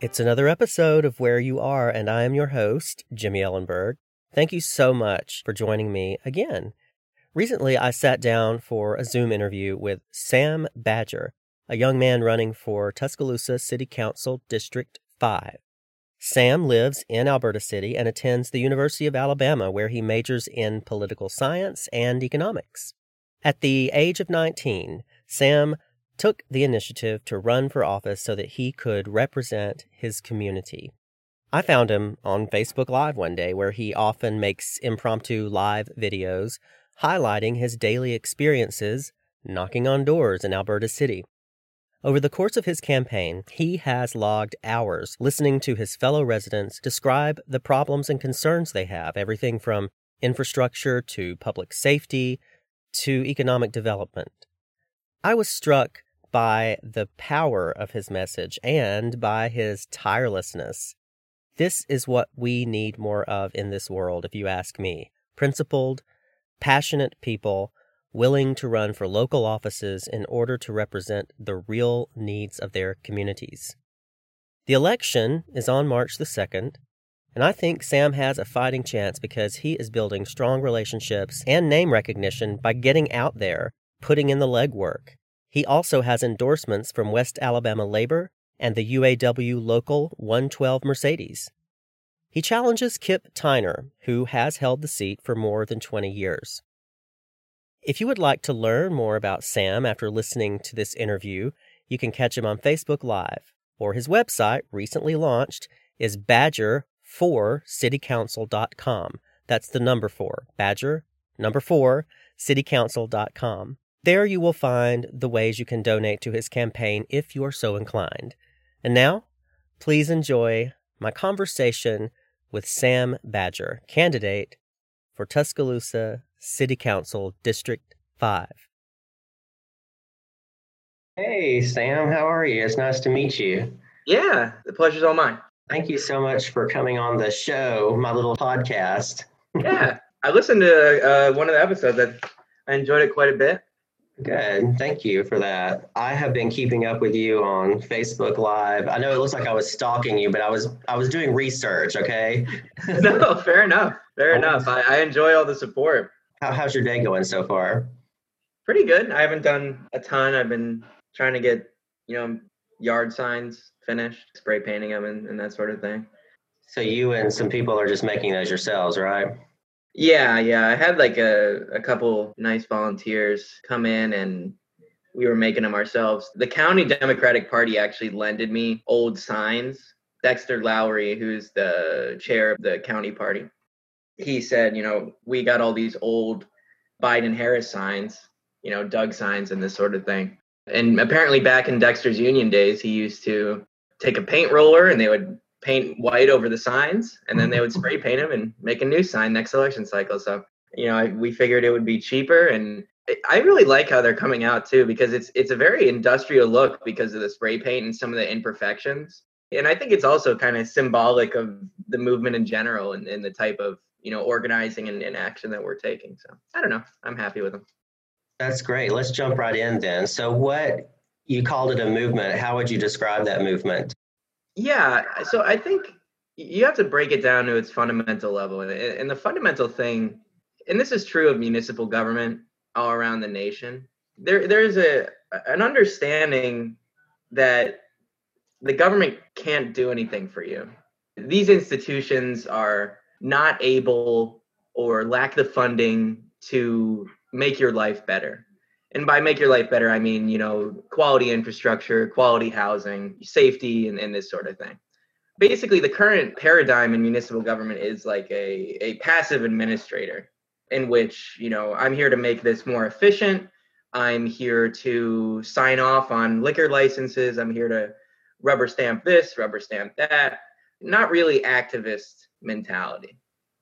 It's another episode of Where You Are, and I am your host, Jimmy Ellenberg. Thank you so much for joining me again. Recently, I sat down for a Zoom interview with Sam Badger, a young man running for Tuscaloosa City Council District 5. Sam lives in Alberta City and attends the University of Alabama, where he majors in political science and economics. At the age of 19, Sam took the initiative to run for office so that he could represent his community. I found him on Facebook Live one day where he often makes impromptu live videos highlighting his daily experiences knocking on doors in Alberta City. Over the course of his campaign, he has logged hours listening to his fellow residents describe the problems and concerns they have, everything from infrastructure to public safety to economic development. I was struck by the power of his message and by his tirelessness. This is what we need more of in this world, if you ask me. Principled, passionate people willing to run for local offices in order to represent the real needs of their communities. The election is on March the 2nd, and I think Sam has a fighting chance because he is building strong relationships and name recognition by getting out there, putting in the legwork, he also has endorsements from West Alabama Labor and the UAW Local 112 Mercedes. He challenges Kip Tyner, who has held the seat for more than 20 years. If you would like to learn more about Sam after listening to this interview, you can catch him on Facebook Live, or his website, recently launched, is badger4citycouncil.com. That's the number four, badger, number four, citycouncil.com. There you will find the ways you can donate to his campaign if you are so inclined. And now, please enjoy my conversation with Sam Badger, candidate for Tuscaloosa City Council District 5. Hey, Sam, how are you? It's nice to meet you. Yeah, the pleasure's all mine. Thank you so much for coming on the show, my little podcast. yeah, I listened to uh, one of the episodes. I enjoyed it quite a bit. Good. Thank you for that. I have been keeping up with you on Facebook Live. I know it looks like I was stalking you, but I was I was doing research, okay? no, fair enough. Fair oh. enough. I, I enjoy all the support. How, how's your day going so far? Pretty good. I haven't done a ton. I've been trying to get, you know, yard signs finished, spray painting them and, and that sort of thing. So you and some people are just making those yourselves, right? Yeah, yeah. I had like a, a couple nice volunteers come in and we were making them ourselves. The county Democratic Party actually lended me old signs. Dexter Lowry, who's the chair of the county party, he said, you know, we got all these old Biden Harris signs, you know, Doug signs and this sort of thing. And apparently back in Dexter's union days, he used to take a paint roller and they would paint white over the signs, and then they would mm-hmm. spray paint them and make a new sign next election cycle. So, you know, I, we figured it would be cheaper, and I really like how they're coming out too because it's it's a very industrial look because of the spray paint and some of the imperfections. And I think it's also kind of symbolic of the movement in general and, and the type of you know organizing and, and action that we're taking. So I don't know. I'm happy with them. That's great. Let's jump right in then. So what you called it a movement. How would you describe that movement? Yeah, so I think you have to break it down to its fundamental level, and, the fundamental thing, and this is true of municipal government all around the nation. There, there's a an understanding that the government can't do anything for you. These institutions are not able or lack the funding to make your life better and by make your life better i mean you know quality infrastructure quality housing safety and, and this sort of thing. Basically the current paradigm in municipal government is like a, a passive administrator in which you know i'm here to make this more efficient. I'm here to sign off on liquor licenses. I'm here to rubber stamp this rubber stamp that. Not really activist mentality.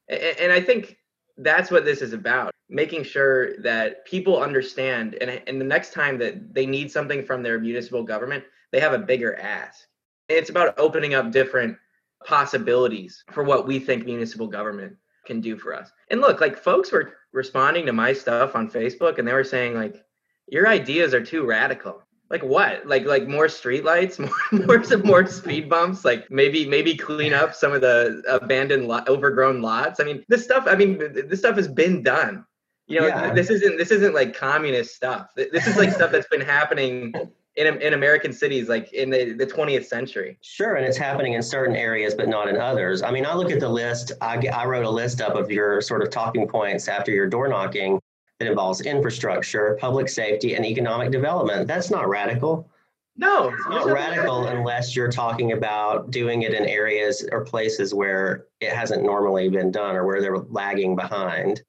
And, and i think that's what this is about making sure that people understand and, and the next time that they need something from their municipal government they have a bigger ask it's about opening up different possibilities for what we think municipal government can do for us and look like folks were responding to my stuff on facebook and they were saying like your ideas are too radical Like what? Like like more streetlights, more more some more speed bumps. Like maybe maybe clean up some of the abandoned, lot, overgrown lots. I mean, this stuff. I mean, this stuff has been done. You know, yeah. this isn't this isn't like communist stuff. This is like stuff that's been happening in, in American cities, like in the, the 20th century. Sure, and it's happening in certain areas, but not in others. I mean, I look at the list. I, I wrote a list up of your sort of talking points after your door knocking that involves infrastructure, public safety, and economic development. That's not radical. No, it's not radical unless you're talking about doing it in areas or places where it hasn't normally been done or where they're lagging behind.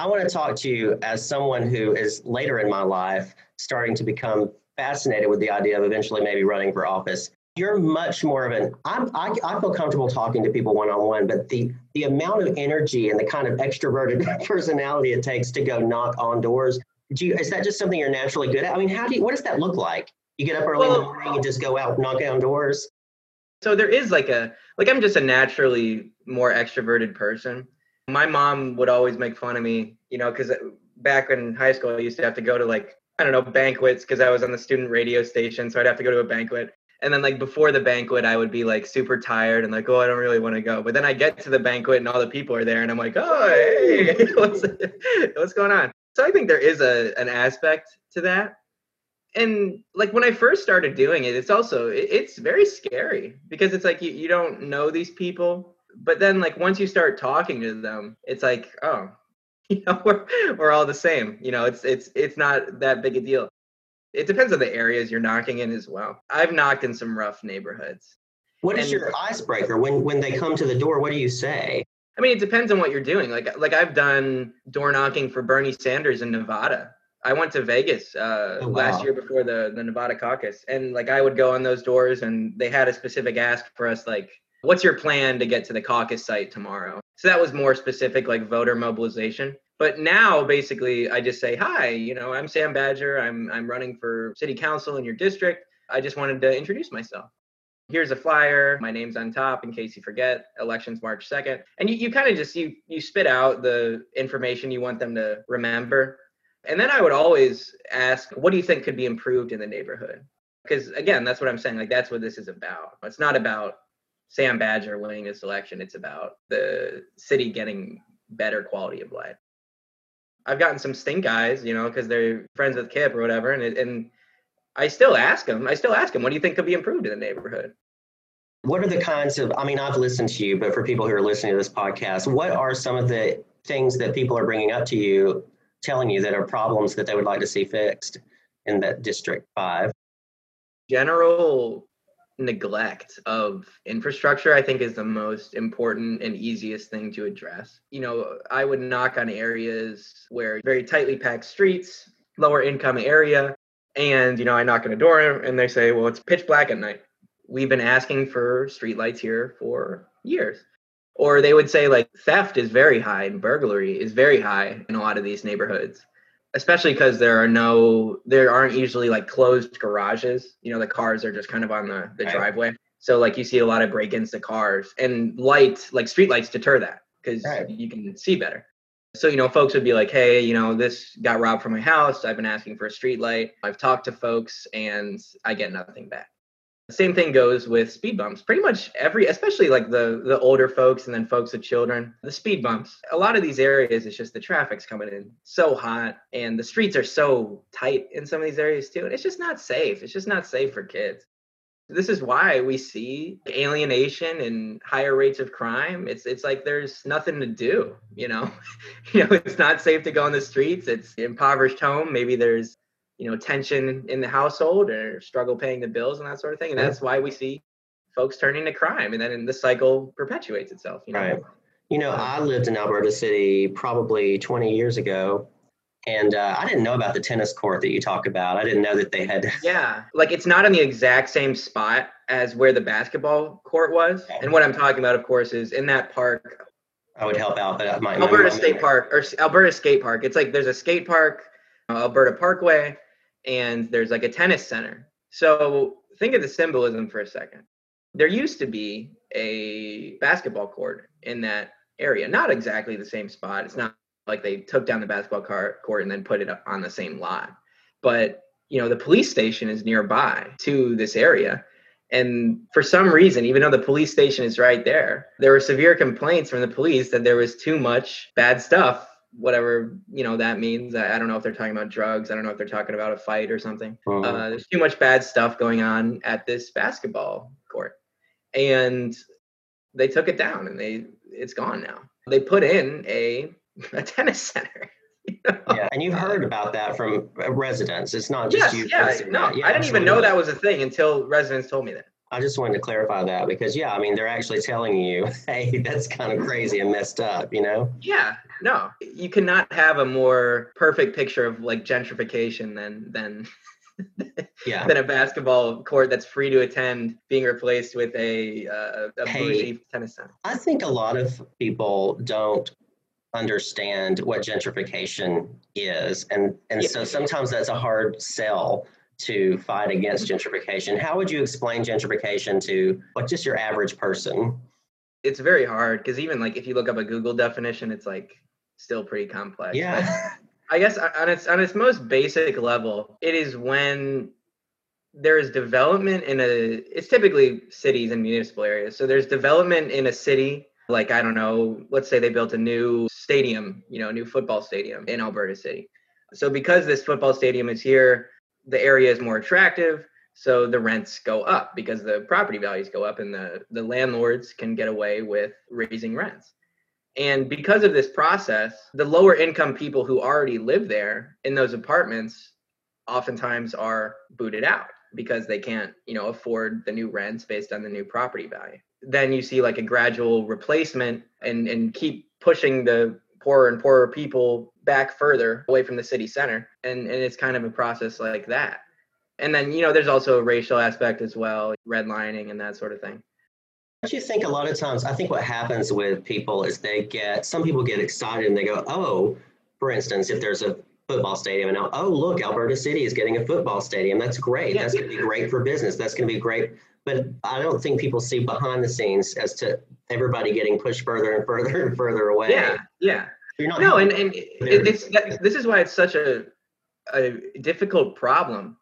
I want to talk to you as someone who is later in my life starting to become fascinated with the idea of eventually maybe running for office. You're much more of an. I'm, I, I feel comfortable talking to people one on one, but the the amount of energy and the kind of extroverted personality it takes to go knock on doors. Do you, is that just something you're naturally good at? I mean, how do you, what does that look like? You get up early well, in the morning and just go out knock on doors. So there is like a like I'm just a naturally more extroverted person. My mom would always make fun of me, you know, because uh, back in high school I used to have to go to like I don't know, banquets because I was on the student radio station. So I'd have to go to a banquet. And then like before the banquet, I would be like super tired and like, oh, I don't really want to go. But then I get to the banquet and all the people are there and I'm like, oh, hey, what's, what's going on? So I think there is a an aspect to that. And like when I first started doing it, it's also it, it's very scary because it's like you, you don't know these people. But then like once you start talking to them, it's like, oh, you know we're, we're all the same you know it's it's it's not that big a deal. It depends on the areas you're knocking in as well. I've knocked in some rough neighborhoods. What is your icebreaker when when they come to the door? What do you say? I mean it depends on what you're doing. Like like i've done door knocking for bernie sanders in nevada. I went to vegas uh, oh, wow. last year before the the nevada caucus. And like i would go on those doors and they had a specific ask for us like what's your plan to get to the caucus site tomorrow? So that was more specific, like voter mobilization. But now, basically, I just say, "Hi, you know, I'm Sam Badger. I'm I'm running for city council in your district. I just wanted to introduce myself. Here's a flyer. My name's on top in case you forget. Elections March 2nd." And you, you kind of just you you spit out the information you want them to remember. And then I would always ask, "What do you think could be improved in the neighborhood?" Because again, that's what I'm saying. Like that's what this is about. It's not about Sam Badger winning this election. It's about the city getting better quality of life. I've gotten some stink eyes, you know, because they're friends with Kip or whatever, and and I still ask them. I still ask them, what do you think could be improved in the neighborhood? What are the kinds of? I mean, I've listened to you, but for people who are listening to this podcast, what are some of the things that people are bringing up to you, telling you that are problems that they would like to see fixed in that District Five? General neglect of infrastructure i think is the most important and easiest thing to address. You know i would knock on areas where very tightly packed streets lower income area and you know i knock on a door and they say well it's pitch black at night. We've been asking for streetlights here for years. Or they would say like theft is very high and burglary is very high in a lot of these neighborhoods especially because there are no there aren't usually like closed garages. You know the cars are just kind of on the, the right. driveway. So like you see a lot of break-ins to cars and light like street lights deter that because right. you can see better. So you know folks would be like hey you know this got robbed from my house. I've been asking for a street light i've talked to folks and i get nothing back same thing goes with speed bumps. Pretty much every, especially like the the older folks and then folks with children, the speed bumps. A lot of these areas, it's just the traffic's coming in so hot, and the streets are so tight in some of these areas too, and it's just not safe. It's just not safe for kids. This is why we see alienation and higher rates of crime. It's it's like there's nothing to do. You know, you know, it's not safe to go on the streets. It's impoverished home. Maybe there's you know tension in the household or struggle paying the bills and that sort of thing. And that's why we see folks turning to crime and then the cycle perpetuates itself you know? Right. you know i lived in alberta city probably 20 years ago and uh, i didn't know about the tennis court that you talk about. I didn't know that they had yeah. Like it's not in the exact same spot as where the basketball court was. Okay. and what i'm talking about of course is in that park. I would help out that my alberta state park or alberta skate park. It's like there's a skate park alberta parkway and there's like a tennis center. So think of the symbolism for a second. There used to be a basketball court in that area, not exactly the same spot. It's not like they took down the basketball court and then put it on the same lot. But you know, the police station is nearby to this area. And for some reason, even though the police station is right there, there were severe complaints from the police that there was too much bad stuff, whatever you know that means. I, I don't know if they're talking about drugs. I don't know if they're talking about a fight or something. Mhm. Uh, there's too much bad stuff going on at this basketball court, and they took it down, and they it's gone now. They put in a a tennis center. you know? yeah, and you've heard about that from residents. It's not just Yes, you. yeah, no. Yeah, I didn't even know that was a thing until residents told me that. I just wanted to clarify that because, yeah, I mean, they're actually telling you, hey, that's kind of crazy and messed up, you know? Yeah, no, you cannot have a more perfect picture of like gentrification than than Yeah. than a basketball court that's free to attend being replaced with a uh, a Hey. bougie tennis center. I think a lot of people don't understand what gentrification is. And, and Yeah. so sometimes that's a hard sell to fight against gentrification. How would you explain gentrification to like just your average person? It's very hard because even like if you look up a Google definition, it's like still pretty complex. Yeah. I guess on its on its most basic level, it is when there is development in a it's typically cities and municipal areas. So there's development in a city, like I don't know, let's say they built a new stadium, you know, a new football stadium in Alberta City. So because this football stadium is here, the area is more attractive, so the rents go up because the property values go up and the the landlords can get away with raising rents. And because of this process, the lower income people who already live there in those apartments oftentimes are booted out because they can't, you know, afford the new rents based on the new property value. Then you see like a gradual replacement and and keep pushing the poorer and poorer people back further away from the city center. And and it's kind of a process like that. And then, you know, there's also a racial aspect as well, redlining and that sort of thing. Don't you think a lot of times, I think what happens with people is they get, some people get excited and they go, oh, for instance, if there's a football stadium and now, oh, look, Alberta City is getting a football stadium. That's great. That's going to be great for business. That's going to be great. But I don't think people see behind the scenes as to everybody getting pushed further and further and further away. Yeah, yeah. You're not no and, and it's that, this is why it's such a, a difficult problem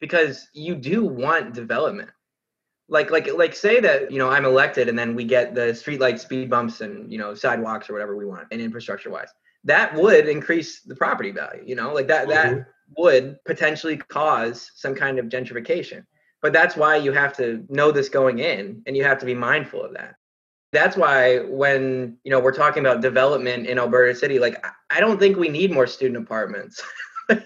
because you do want development. Like like like say that you know i'm elected and then we get the streetlight speed bumps and you know sidewalks or whatever we want and infrastructure wise. That would increase the property value you know? Like that that mm-hmm. would potentially cause some kind of gentrification but that's why you have to know this going in and you have to be mindful of that. That's why when you know we're talking about development in alberta city like I- don't think we need more student apartments.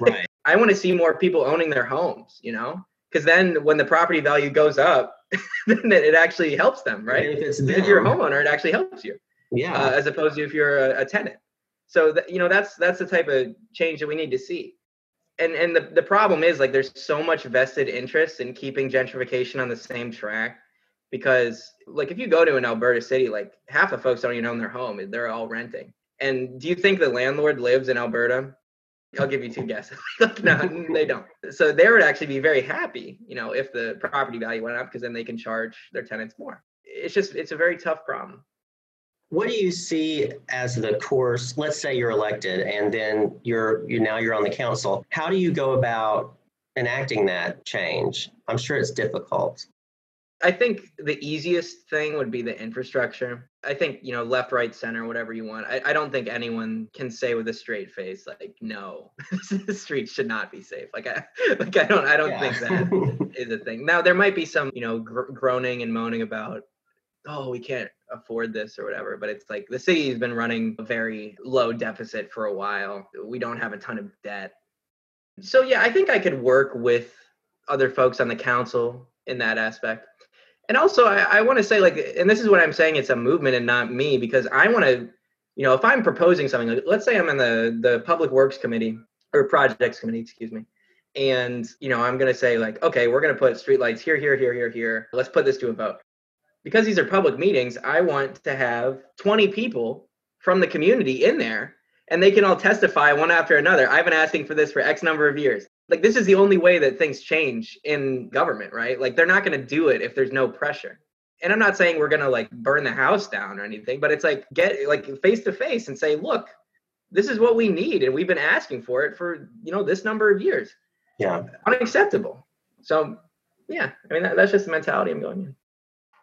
Right. i want to see more people owning their homes you know? Because then when the property value goes up then it actually helps them right? if it's if you're a homeowner it actually helps you yeah. uh, as opposed to if you're a, a tenant. So that you know that's that's the type of change that we need to see and and the, the problem is like there's so much vested interest in keeping gentrification on the same track because like if you go to an alberta city like half the folks don't even own their home they're all renting. And do you think the landlord lives in alberta? I'll give you two guesses. No they don't. So they would actually be very happy you know if the property value went up because then they can charge their tenants more. It's just it's a very tough problem What do you see as the course? Let's say you're elected and then you're you now you're on the council. How do you go about enacting that change? I'm sure it's difficult. I think the easiest thing would be the infrastructure. I think, you know, left, right, center, whatever you want. I, I don't think anyone can say with a straight face, like, no, the streets should not be safe. Like I like I don't I don't think that is a thing. Now there might be some, you know, gr- groaning and moaning about, oh, we can't afford this or whatever. But it's like the city has been running a very low deficit for a while. We don't have a ton of debt. So yeah, I think I could work with other folks on the council in that aspect. And also, I, I want to say, like, and this is what I'm saying, it's a movement and not me, because I want to, you know, if I'm proposing something, like, let's say I'm in the the public works committee or projects committee, excuse me, and you know, I'm gonna say like, okay, we're gonna put streetlights here, here, here, here, here. Let's put this to a vote. Because these are public meetings, I want to have 20 people from the community in there, and they can all testify one after another. I've been asking for this for X number of years like this is the only way that things change in government right like they're not going to do it if there's no pressure and i'm not saying we're going to like burn the house down or anything but it's like get like face to face and say look this is what we need and we've been asking for it for you know this number of years yeah unacceptable. So yeah, I mean that, that's just the mentality I'm going in.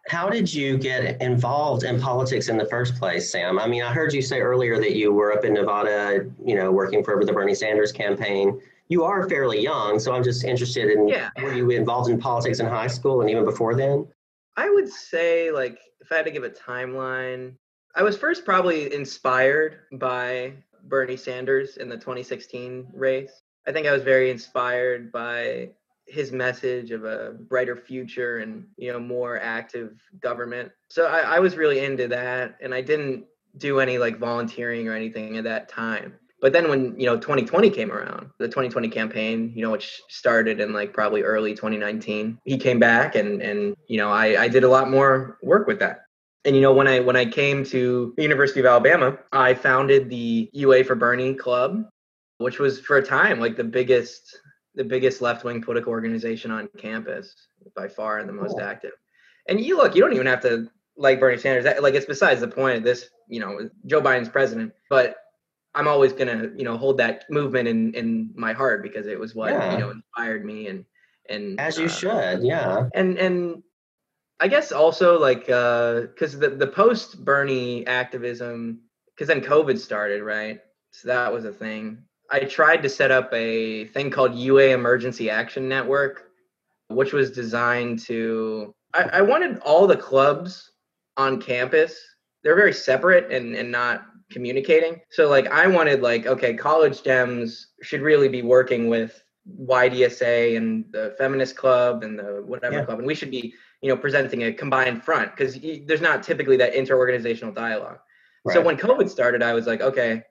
How did you get involved in politics in the first place, Sam? I mean, I heard you say earlier that you were up in Nevada, you know, working for the Bernie Sanders campaign. You are fairly young, so I'm just interested in Yeah. were you involved in politics in high school and even before then? I would say, like, if I had to give a timeline, I was first probably inspired by Bernie Sanders in the 2016 race. I think I was very inspired by his message of a brighter future and you know more active government. So I, I was really into that, and I didn't do any like volunteering or anything at that time. But then when you know 2020 came around, the 2020 campaign, you know, which started in like probably early 2019, he came back and and you know I I did a lot more work with that. And you know when I when I came to the University of Alabama, I founded the UA for Bernie Club, which was for a time like the biggest the biggest left wing political organization on campus by far and the most Cool. active. And you look, you don't even have to like Bernie Sanders. That, like it's besides the point. of This, you know, Joe Biden's president, but I'm always gonna, you know, hold that movement in in my heart because it was what Yeah. you know inspired me and and As you uh, should, yeah. and and I guess also like because the the post Bernie activism because then COVID started right, so that was a thing. I tried to set up a thing called UA Emergency Action Network, which was designed to. I, I wanted all the clubs on campus. They're very separate and and not communicating. So like I wanted like okay, college Dems should really be working with YDSA and the Feminist Club and the whatever Yeah. club, and we should be you know presenting a combined front because there's not typically that interorganizational dialogue. So when COVID started, I was like, okay,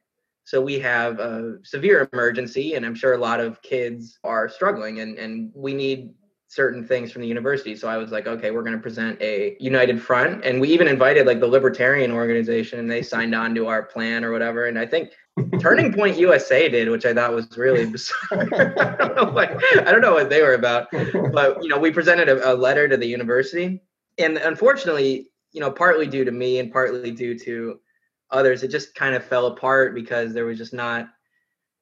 so we have a severe emergency, and I'm sure a lot of kids are struggling, and and we need certain things from the university. So I was like, okay, we're going to present a united front, and we even invited like the Libertarian organization, and they signed on to our plan or whatever. And I think Turning Point USA did, which I thought was really bizarre. I don't know what I don't know what they were about but you know we presented a, a letter to the university and unfortunately you know partly due to me and partly due to others it just kind of fell apart because there was just not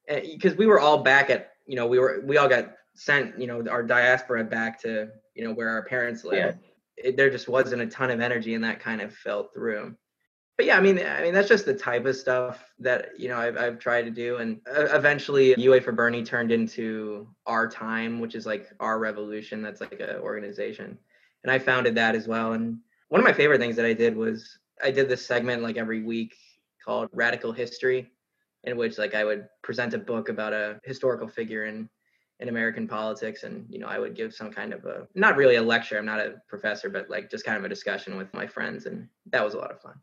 eh, because we were all back at you know we were we all got sent you know our diaspora back to you know where our parents live Yeah. it, there just wasn't a ton of energy and that kind of fell through but yeah, I mean, I mean that's just the type of stuff that you know I've I've tried to do, and eventually UA for Bernie turned into Our Time, which is like our revolution. That's like a organization, and I founded that as well. And one of my favorite things that I did was I did this segment like every week called Radical History, in which like I would present a book about a historical figure in in American politics, and you know I would give some kind of a not really a lecture. I'm not a professor, but like just kind of a discussion with my friends, and that was a lot of fun.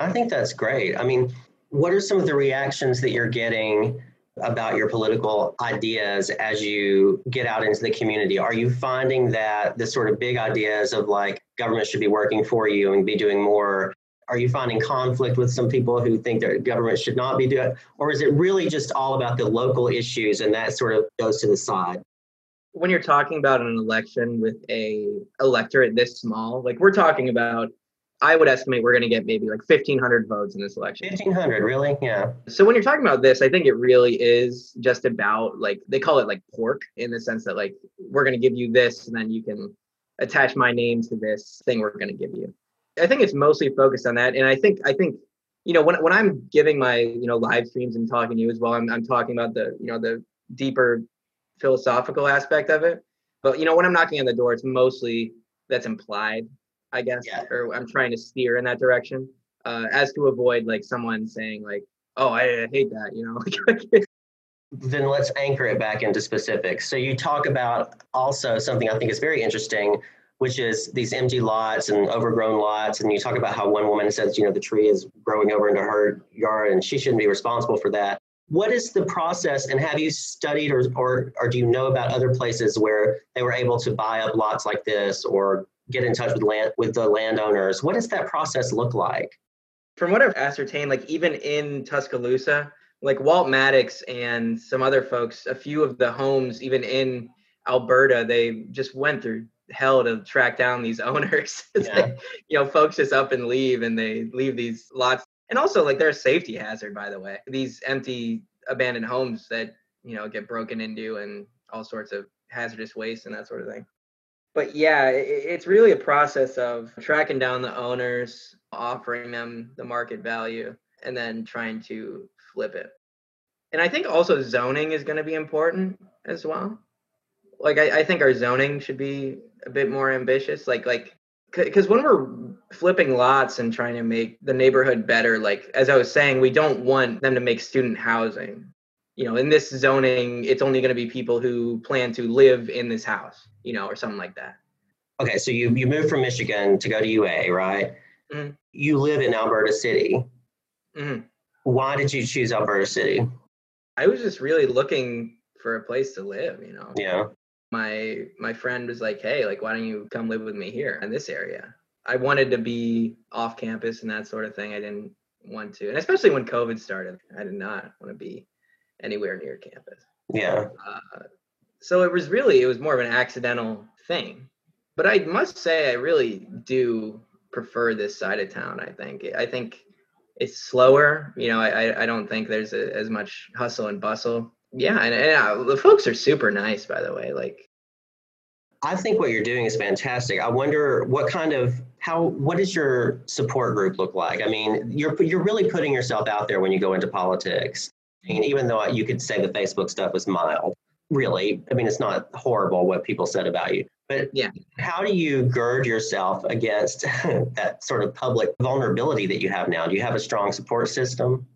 I think that's great. I mean, what are some of the reactions that you're getting about your political ideas as you get out into the community? Are you finding that the sort of big ideas of like government should be working for you and be doing more? Are you finding conflict with some people who think that government should not be doing? it? Or is it really just all about the local issues and that sort of goes to the side? when you're talking about an election with a electorate this small, like we're talking about, I would estimate we're going to get maybe like 1,500 votes in this election. 1500, really? Yeah. So when you're talking about this, I think it really is just about like they call it like pork in the sense that like we're going to give you this and then you can attach my name to this thing we're going to give you. I think it's mostly focused on that, and I think I think you know when when I'm giving my you know live streams and talking to you as well, I'm I'm talking about the you know the deeper philosophical aspect of it. But you know when I'm knocking on the door, it's mostly that's implied, I guess, Yeah. or I'm trying to steer in that direction, uh, as to avoid like someone saying like, "Oh, I, I hate that," you know. then let's anchor it back into specifics. So you talk about also something I think is very interesting, which is these empty lots and overgrown lots. And you talk about how one woman says, you know, the tree is growing over into her yard and she shouldn't be responsible for that. What is the process and have you studied or, or, or do you know about other places where they were able to buy up lots like this or get in touch with land with the landowners? What does that process look like? From what I've ascertained, like even in Tuscaloosa, like Walt Maddox and some other folks, a few of the homes, even in Alberta, they just went through hell to track down these owners. Yeah. like, you know, folks just up and leave and they leave these lots. And also like they're a safety hazard, by the way. These empty abandoned homes that, you know, get broken into and all sorts of hazardous waste and that sort of thing. But yeah, it's really a process of tracking down the owners, offering them the market value, and then trying to flip it. And I think also zoning is going to be important as well. Like I, I think our zoning should be a bit more ambitious. Like like because when we're flipping lots and trying to make the neighborhood better, like as I was saying, we don't want them to make student housing. You know, in this zoning, it's only going to be people who plan to live in this house, you know, or something like that. Okay, so you you moved from Michigan to go to UA, right? Mm-hmm. You live in Alberta City. Mm-hmm. Why did you choose Alberta City? I was just really looking for a place to live, you know. Yeah my my friend was like, "Hey, like why don't you come live with me here in this area?" I wanted to be off campus and that sort of thing. I didn't want to, and especially when COVID started, I did not want to be anywhere near campus. Yeah. Uh, so it was really it was more of an accidental thing, but I must say I really do prefer this side of town. I think I think it's slower. You know, I I don't think there's a, as much hustle and bustle yeah, and, and uh, the folks are super nice, by the way. Like, I think what you're doing is fantastic. I wonder what kind of how what does your support group look like? I mean, you're you're really putting yourself out there when you go into politics. And even though you could say the Facebook stuff was mild, really, I mean, it's not horrible what people said about you. But yeah, how do you gird yourself against that sort of public vulnerability that you have now? Do you have a strong support system?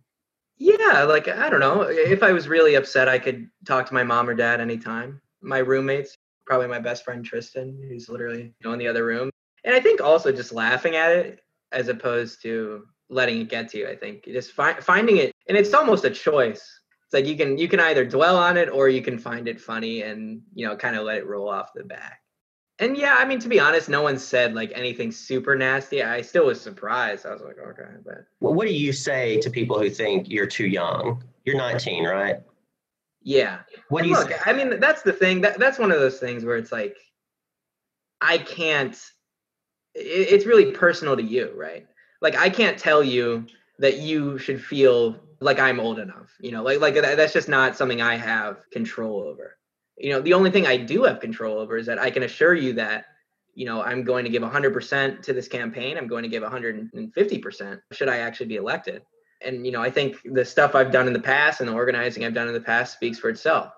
Yeah, like I don't know. If I was really upset, I could talk to my mom or dad anytime. My roommates, probably my best friend Tristan, who's literally you know, in the other room. And I think also just laughing at it as opposed to letting it get to you. I think just fi- finding it, and it's almost a choice. It's like you can you can either dwell on it or you can find it funny and you know kind of let it roll off the back and yeah, I mean, to be honest, no one said like anything super nasty. I still was surprised. I was like, okay, but. Well, what do you say to people who think you're too young? You're 19, right? Yeah. What do you look? Say? I mean, that's the thing. That that's one of those things where it's like, I can't. It, it's really personal to you, right? Like, I can't tell you that you should feel like I'm old enough. You know, like like that's just not something I have control over you know the only thing i do have control over is that i can assure you that you know i'm going to give 100% to this campaign i'm going to give 150% should i actually be elected. And you know i think the stuff i've done in the past and the organizing i've done in the past speaks for itself.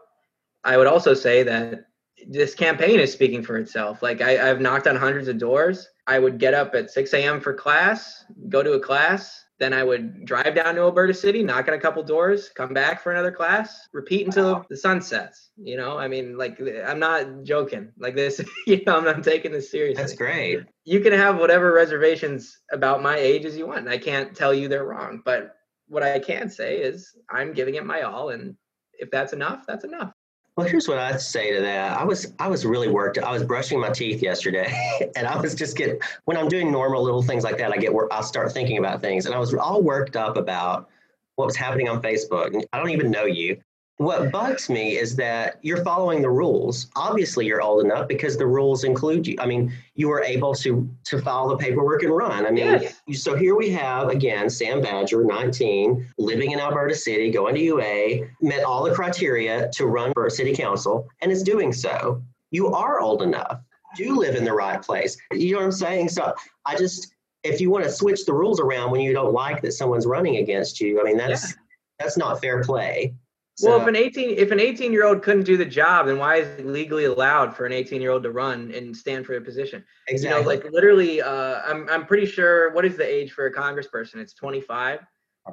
I would also say that this campaign is speaking for itself. Like I, i've knocked on hundreds of doors. I would get up at 6 a.m for class go to a class then I would drive down to Alberta City, knock on a couple doors, come back for another class, repeat until wow. the sun sets. You know, I mean, like, I'm not joking. Like this, you know, I'm not taking this seriously. That's great. You can have whatever reservations about my age as you want. and I can't tell you they're wrong, but what I can say is I'm giving it my all, and if that's enough, that's enough. Well, here's what I'd say to that. I was I was really worked. I was brushing my teeth yesterday, and I was just getting when I'm doing normal little things like that. I get I'll start thinking about things, and I was all worked up about what was happening on Facebook. I don't even know you, what bugs me is that you're following the rules. Obviously, you're old enough because the rules include you. I mean, you were able to to file the paperwork and run. I mean, yes. so here we have again Sam Badger, 19, living in Alberta City, going to UA, met all the criteria to run for city council, and is doing so. You are old enough. Do live in the right place. You know what I'm saying? So I just, if you want to switch the rules around when you don't like that someone's running against you, I mean, that's yeah. that's not fair play. So, well, if an 18 if an 18 year old couldn't do the job, then why is it legally allowed for an 18 year old to run and stand for a position? Exactly. You know, like literally, uh, I'm I'm pretty sure. What is the age for a congressperson? It's 25.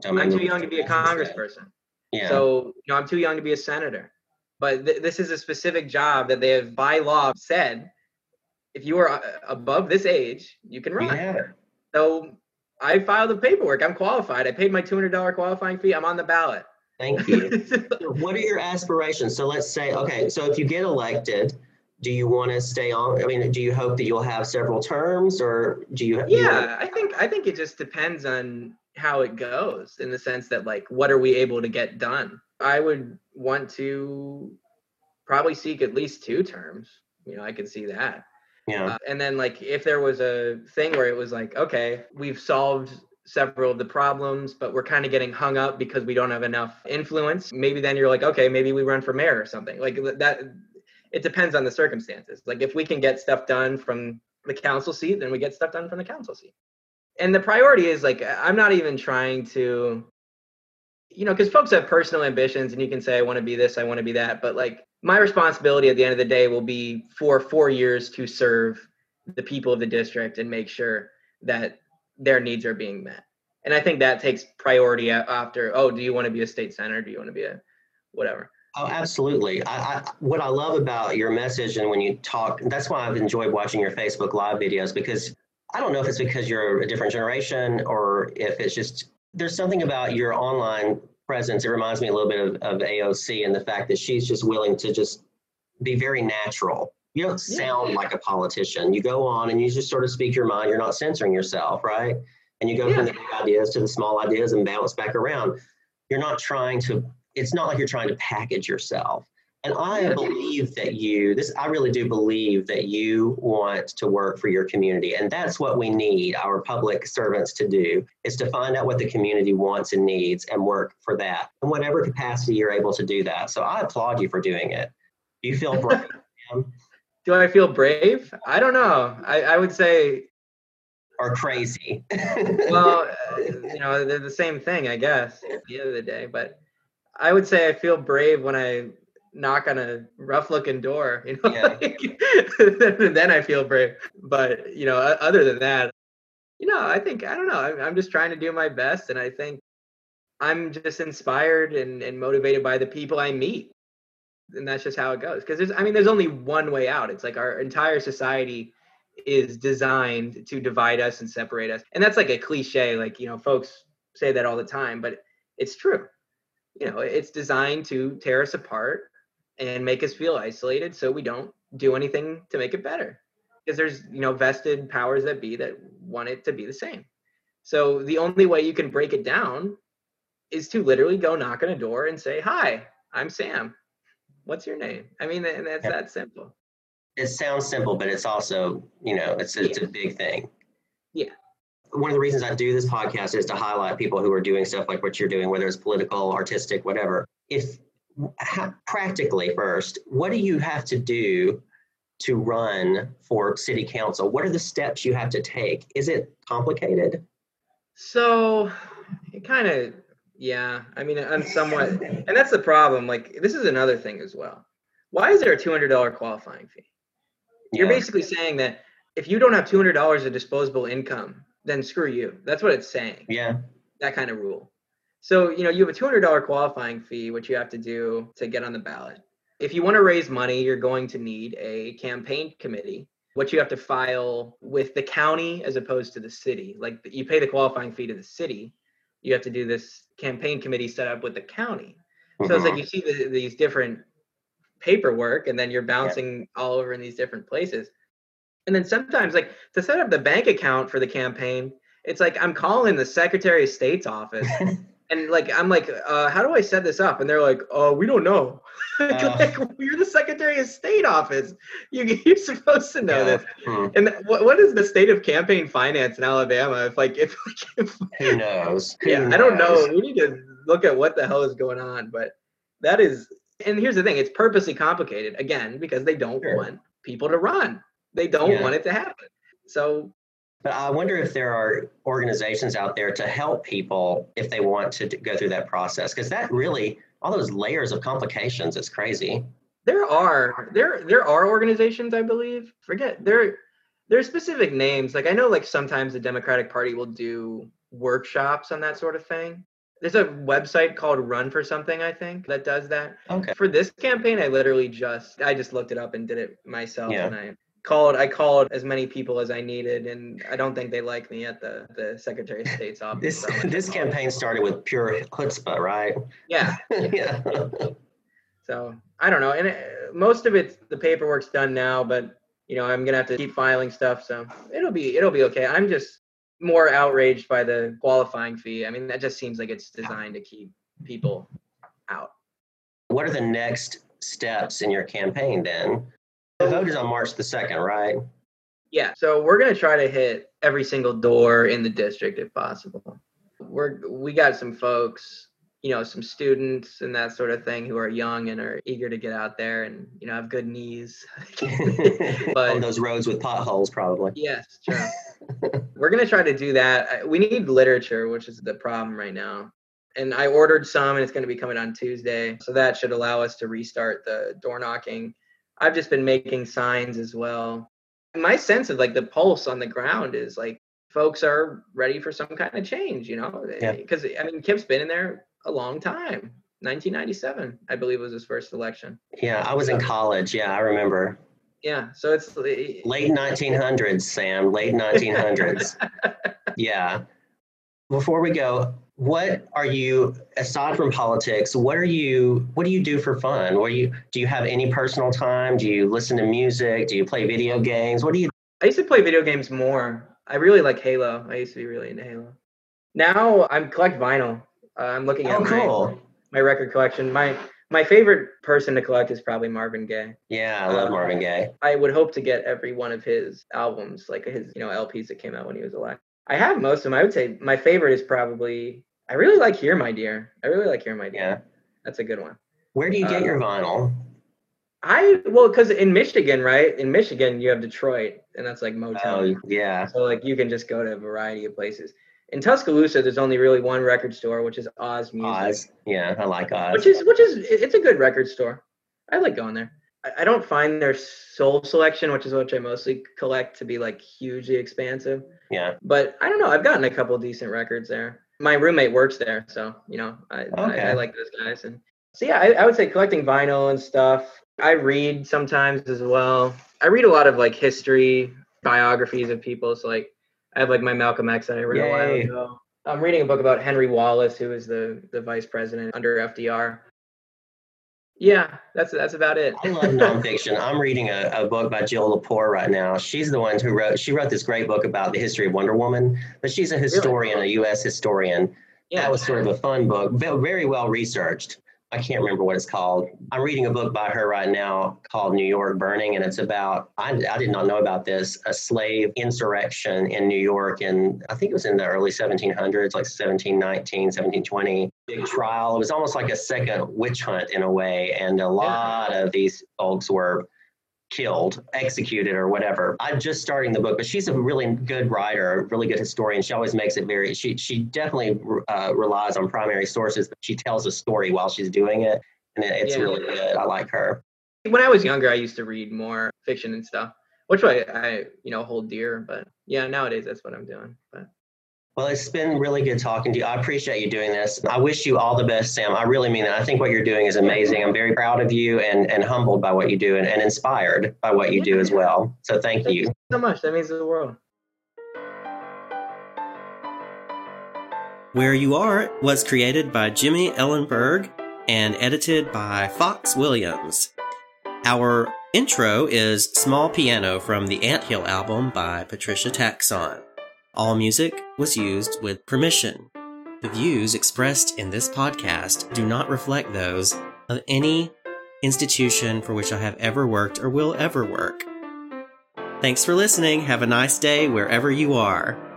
I'm too young to be a congressperson. Yeah. So you know, I'm too young to be a senator. But th- this is a specific job that they have by law said, if you are uh, above this age, you can run. Yeah. So I filed the paperwork. I'm qualified. I paid my $200 qualifying fee. I'm on the ballot. Thank you. what are your aspirations? So let's say, okay, so if you get elected, do you want to stay on? I mean, do you hope that you'll have several terms, or do you? Yeah, I think I think it just depends on how it goes in the sense that like, what are we able to get done? I would want to probably seek at least two terms. You know, I can see that. Yeah. Uh, and then like if there was a thing where it was like, okay, we've solved several of the problems, but we're kind of getting hung up because we don't have enough influence. Maybe then you're like, okay, maybe we run for mayor or something. Like that it depends on the circumstances. Like if we can get stuff done from the council seat, then we get stuff done from the council seat. And the priority is like I'm not even trying to you know, because folks have personal ambitions and you can say, I want to be this, I want to be that. But like my responsibility at the end of the day will be for four years to serve the people of the district and make sure that their needs are being met. And I think that takes priority after, oh, do you want to be a state senator? Do you want to be a whatever? Oh, absolutely. I, I, what I love about your message and when you talk, that's why I've enjoyed watching your Facebook Live videos because I don't know if it's because you're a different generation or if it's just there's something about your online presence. It reminds me a little bit of, of AOC and the fact that she's just willing to just be very natural. You don't sound yeah. like a politician. You go on and you just sort of speak your mind. You're not censoring yourself, right? And you go yeah. from the big ideas to the small ideas and bounce back around. You're not trying to, it's not like you're trying to package yourself. And I believe that you, this, I really do believe that you want to work for your community. And that's what we need our public servants to do is to find out what the community wants and needs and work for that in whatever capacity you're able to do that. So I applaud you for doing it. You feel brave? Do I feel brave? I don't know. I, I would say. Or crazy. well, uh, you know, they're the same thing, I guess, at the end of the day. But I would say I feel brave when I knock on a rough looking door you know yeah. then, then i feel brave but you know other than that you know i think i don't know I'm, I'm just trying to do my best and i think i'm just inspired and, and motivated by the people i meet and that's just how it goes. Because there's i mean there's only one way out. It's like our entire society is designed to divide us and separate us. And that's like a cliche like you know folks say that all the time but it's true. You know it's designed to tear us apart and make us feel isolated so we don't do anything to make it better. Because there's you know vested powers that be that want it to be the same. So the only way you can break it down is to literally go knock on a door and say hi i'm sam what's your name i mean and that's that simple it sounds simple but it's also you know it's, it's yeah. a big thing yeah one of the reasons i do this podcast is to highlight people who are doing stuff like what you're doing whether it's political artistic whatever if how, practically first, what do you have to do to run for city council? What are the steps you have to take? Is it complicated? So it kind of, yeah. I mean, I'm somewhat, and that's the problem. Like, this is another thing as well. Why is there a $200 qualifying fee? You're yeah. basically saying that if you don't have $200 of disposable income, then screw you. That's what it's saying. Yeah. That kind of rule. So, you know, you have a $200 qualifying fee, which you have to do to get on the ballot. If you want to raise money, you're going to need a campaign committee, which you have to file with the county as opposed to the city. Like you pay the qualifying fee to the city, you have to do this campaign committee set up with the county. So mm-hmm. it's like mm-hmm. you see the, these different paperwork and then you're bouncing yeah. all over in these different places. And then sometimes, like to set up the bank account for the campaign, it's like I'm calling the Secretary of State's office and like I'm like, uh, how do I set this up? And they're like, oh, we don't know. Uh, like, you're the Secretary of State office. You, you're supposed to know yeah. this. Hmm. And what, what is the state of campaign finance in Alabama? If like if, if who knows? Who yeah, knows? I don't know. We need to look at what the hell is going on. But that is, and here's the thing: it's purposely complicated again because they don't sure. want people to run. They don't yeah. want it to happen. So but I wonder if there are organizations out there to help people if they want to go through that process, because that really, all those layers of complications. It's crazy. There are there there are organizations, I believe. Forget there there are specific names. Like I know, like sometimes the Democratic Party will do workshops on that sort of thing. There's a website called Run for Something, I think, that does that. Okay. For this campaign, I literally just I just looked it up and did it myself, yeah. and I called I called as many people as I needed, and I don't think they like me at the the Secretary of State's office. this this campaign started with pure chutzpah, right? Yeah. yeah. so I don't know, and it, most of it the paperwork's done now, but you know I'm gonna have to keep filing stuff, so it'll be it'll be okay. I'm just more outraged by the qualifying fee. I mean, that just seems like it's designed to keep people out. What are the next steps in your campaign then? The vote is on March the 2nd, right? Yeah. So we're going to try to hit every single door in the district if possible. We're we got some folks you know some students and that sort of thing who are young and are eager to get out there and you know have good knees but on those roads with potholes probably yes true we're going to try to do that we need literature which is the problem right now and i ordered some and it's going to be coming on tuesday so that should allow us to restart the door knocking i've just been making signs as well my sense of like the pulse on the ground is like folks are ready for some kind of change you know because yeah. Eh, i mean kip's been in there a long time. 1997, I believe, was his first election. Yeah, I was in college. Yeah, I remember. Yeah, so it's eh, late 1900s, Sam. Late 1900s. yeah. Before we go, what are you aside from politics? What are you? What do you do for fun? What do you do? You have any personal time? Do you listen to music? Do you play video games? What do you? I used to play video games more. I really like Halo. I used to be really into Halo. Now I'm collect vinyl. Uh, I'm looking at oh, cool. my, my record collection. My my favorite person to collect is probably Marvin Gaye. Yeah, I love uh, Marvin Gaye. I would hope to get every one of his albums, like his you know LPs that came out when he was alive. I have most of them. I would say my favorite is probably. I really like Here, My Dear. I really like Here, My Dear. Yeah, that's a good one. Where do you get uh, your vinyl? I well, because in Michigan, right? In Michigan, you have Detroit, and that's like Motown. Oh, yeah. So like you can just go to a variety of places in Tuscaloosa, there's only really one record store, which is Oz Music. Oz, yeah, I like Oz. Which is which is it's a good record store. I like going there. I, don't find their soul selection, which is what I mostly collect, to be like hugely expansive. Yeah. But I don't know. I've gotten a couple decent records there. My roommate works there, so you know, I okay. I, I like those guys. And so yeah, I, I would say collecting vinyl and stuff. I read sometimes as well. I read a lot of like history biographies of people. So like I have like my Malcolm X that I read Yay. a while ago. I'm reading a book about Henry Wallace, who was the the vice president under FDR. Yeah, that's that's about it. I love nonfiction. I'm reading a, a book by Jill Lepore right now. She's the one who wrote. She wrote this great book about the history of Wonder Woman, but she's a historian, really? a U.S. historian. Yeah, that was sort of a fun book, very well researched. I can't remember what it's called. I'm reading a book by her right now called New York Burning, and it's about, I, I did not know about this, a slave insurrection in New York. And I think it was in the early 1700s, like 1719, 1720. Big trial. It was almost like a second witch hunt in a way. And a lot of these folks were killed, executed, or whatever. I'm just starting the book, but she's a really good writer, a really good historian. She always makes it very. She she definitely uh, relies on primary sources, but she tells a story while she's doing it, and it's yeah. really good. I like her. When I was younger, I used to read more fiction and stuff, which I, I you know hold dear. But yeah, nowadays that's what I'm doing. But well, it's been really good talking to you. I appreciate you doing this. I wish you all the best, Sam. I really mean that. I think what you're doing is amazing. I'm very proud of you and, and humbled by what you do and, and inspired by what you do as well. So thank, thank you. you so much. That means the world. Where You Are was created by Jimmy Ellenberg and edited by Fox Williams. Our intro is Small Piano from the Anthill album by Patricia Taxxon. All music was used with permission. The views expressed in this podcast do not reflect those of any institution for which I have ever worked or will ever work. Thanks for listening. Have a nice day wherever you are.